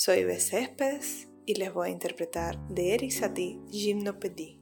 Soy Bess y les voy a interpretar de Eric Satie Gymnopédie.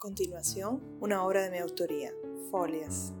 Continuación una obra de mi autoría, Folias,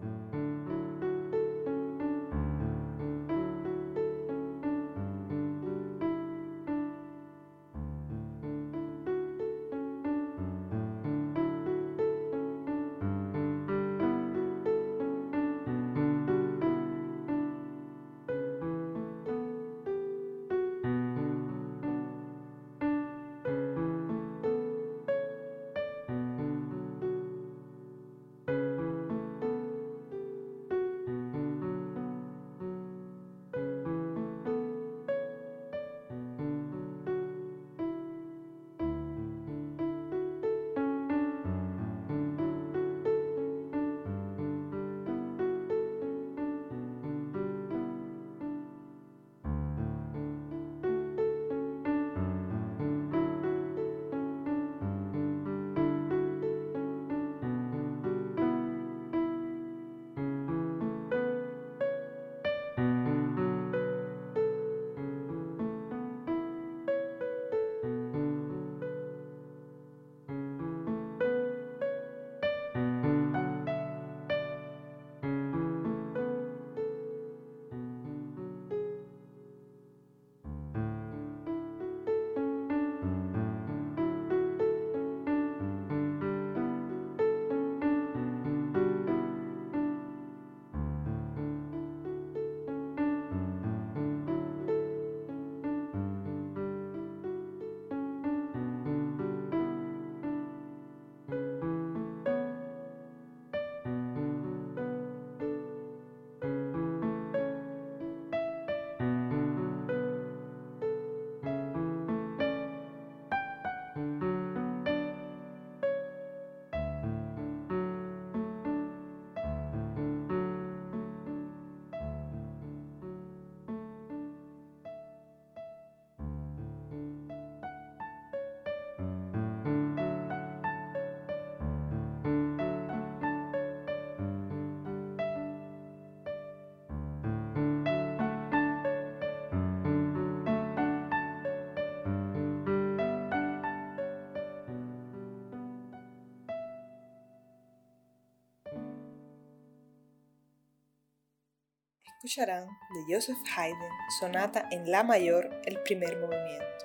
escucharán de Joseph Haydn, sonata en La mayor, el primer movimiento.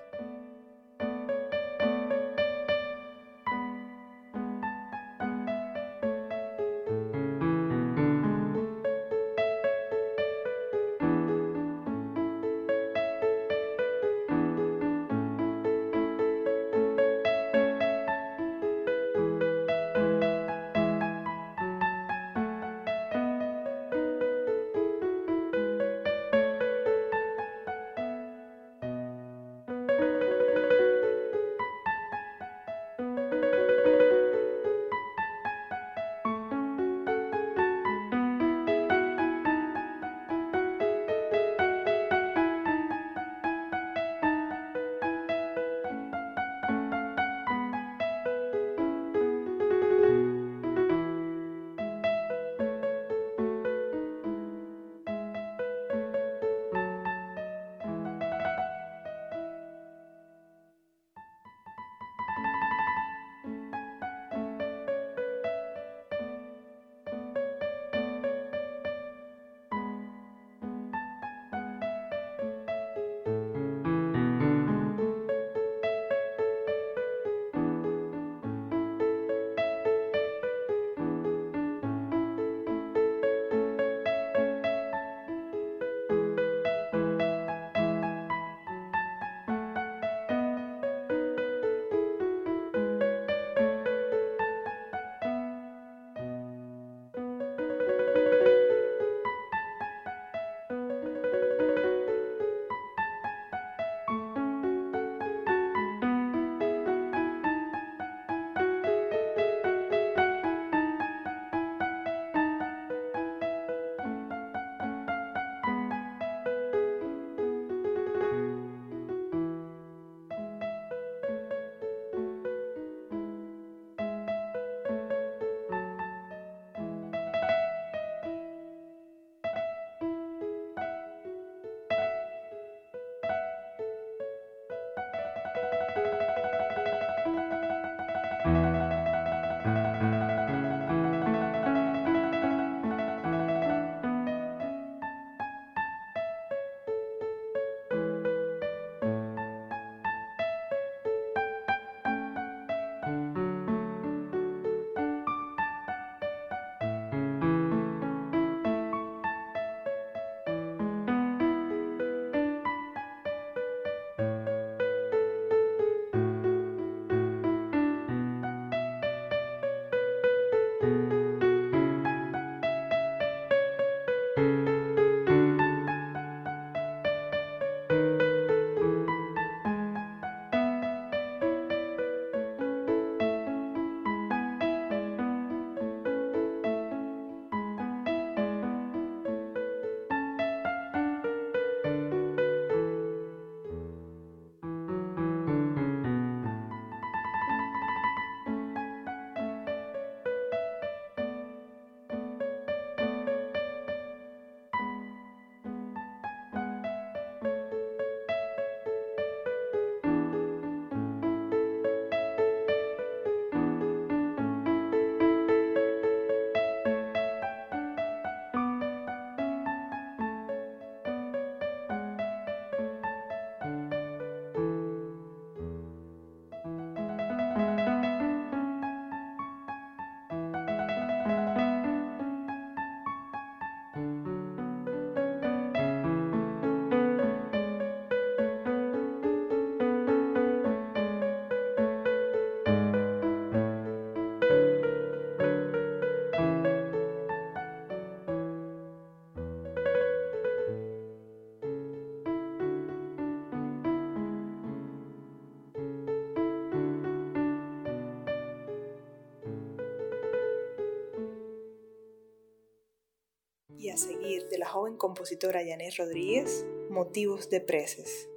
A seguir de la joven compositora Janet Rodríguez, Motivos de Preces.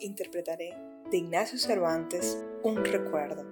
Interpretaré de Ignacio Cervantes un recuerdo.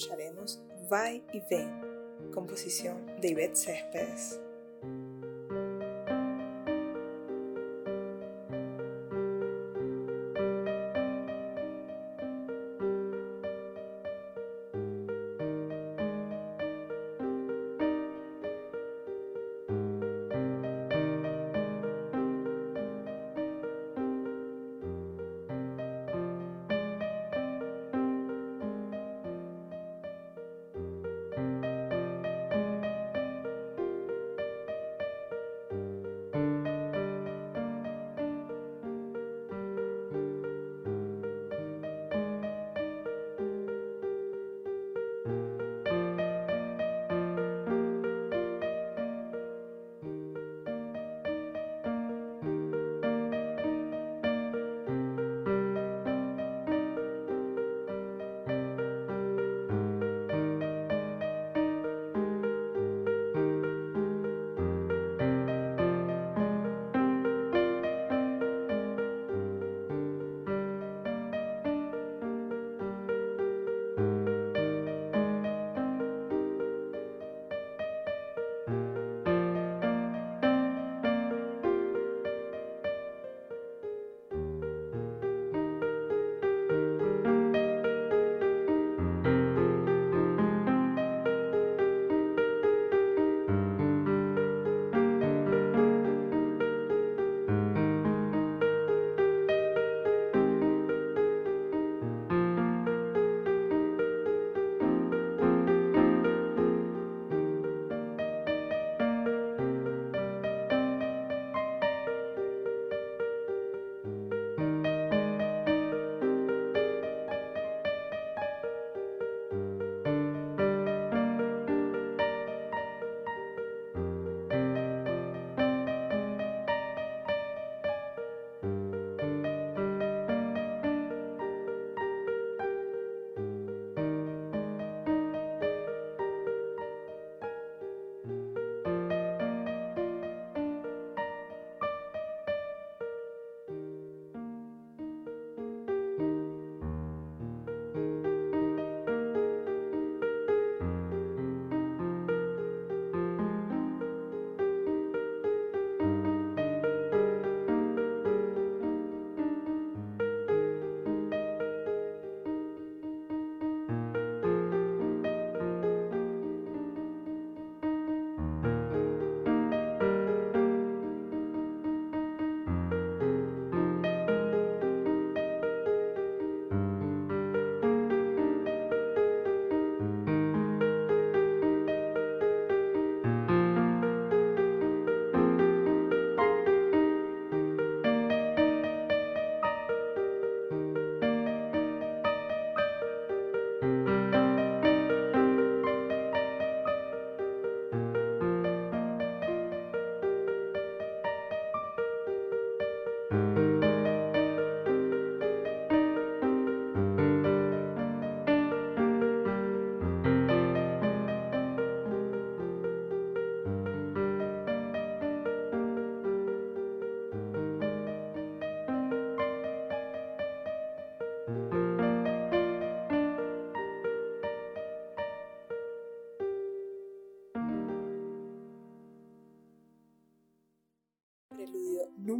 Escucharemos Vai y Ven, composición de Ivette Céspedes.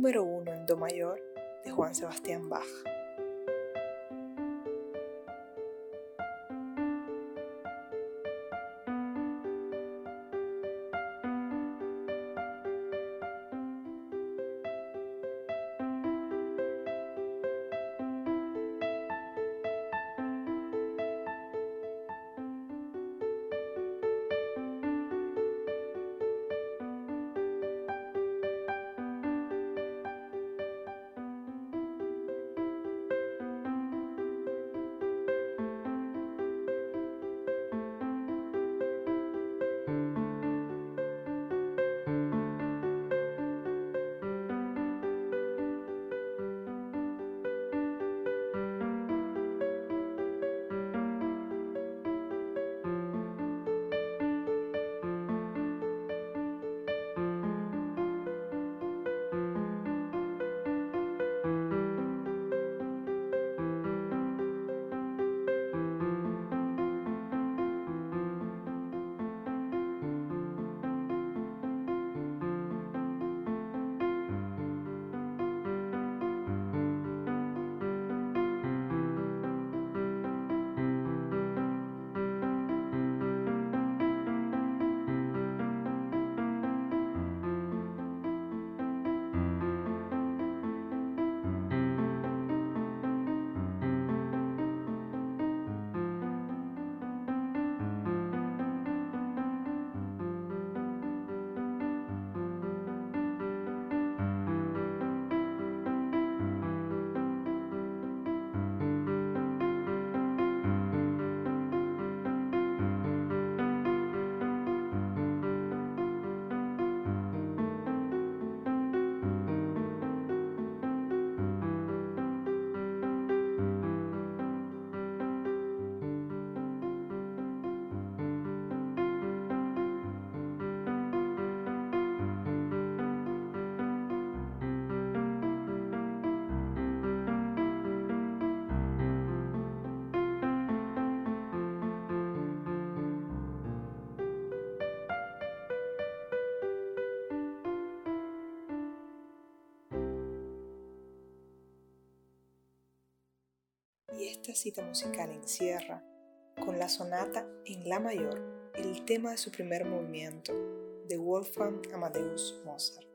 Número 1 en Do mayor de Juan Sebastián Bach. Esta cita musical encierra, con la sonata en La mayor, el tema de su primer movimiento, de Wolfgang Amadeus Mozart.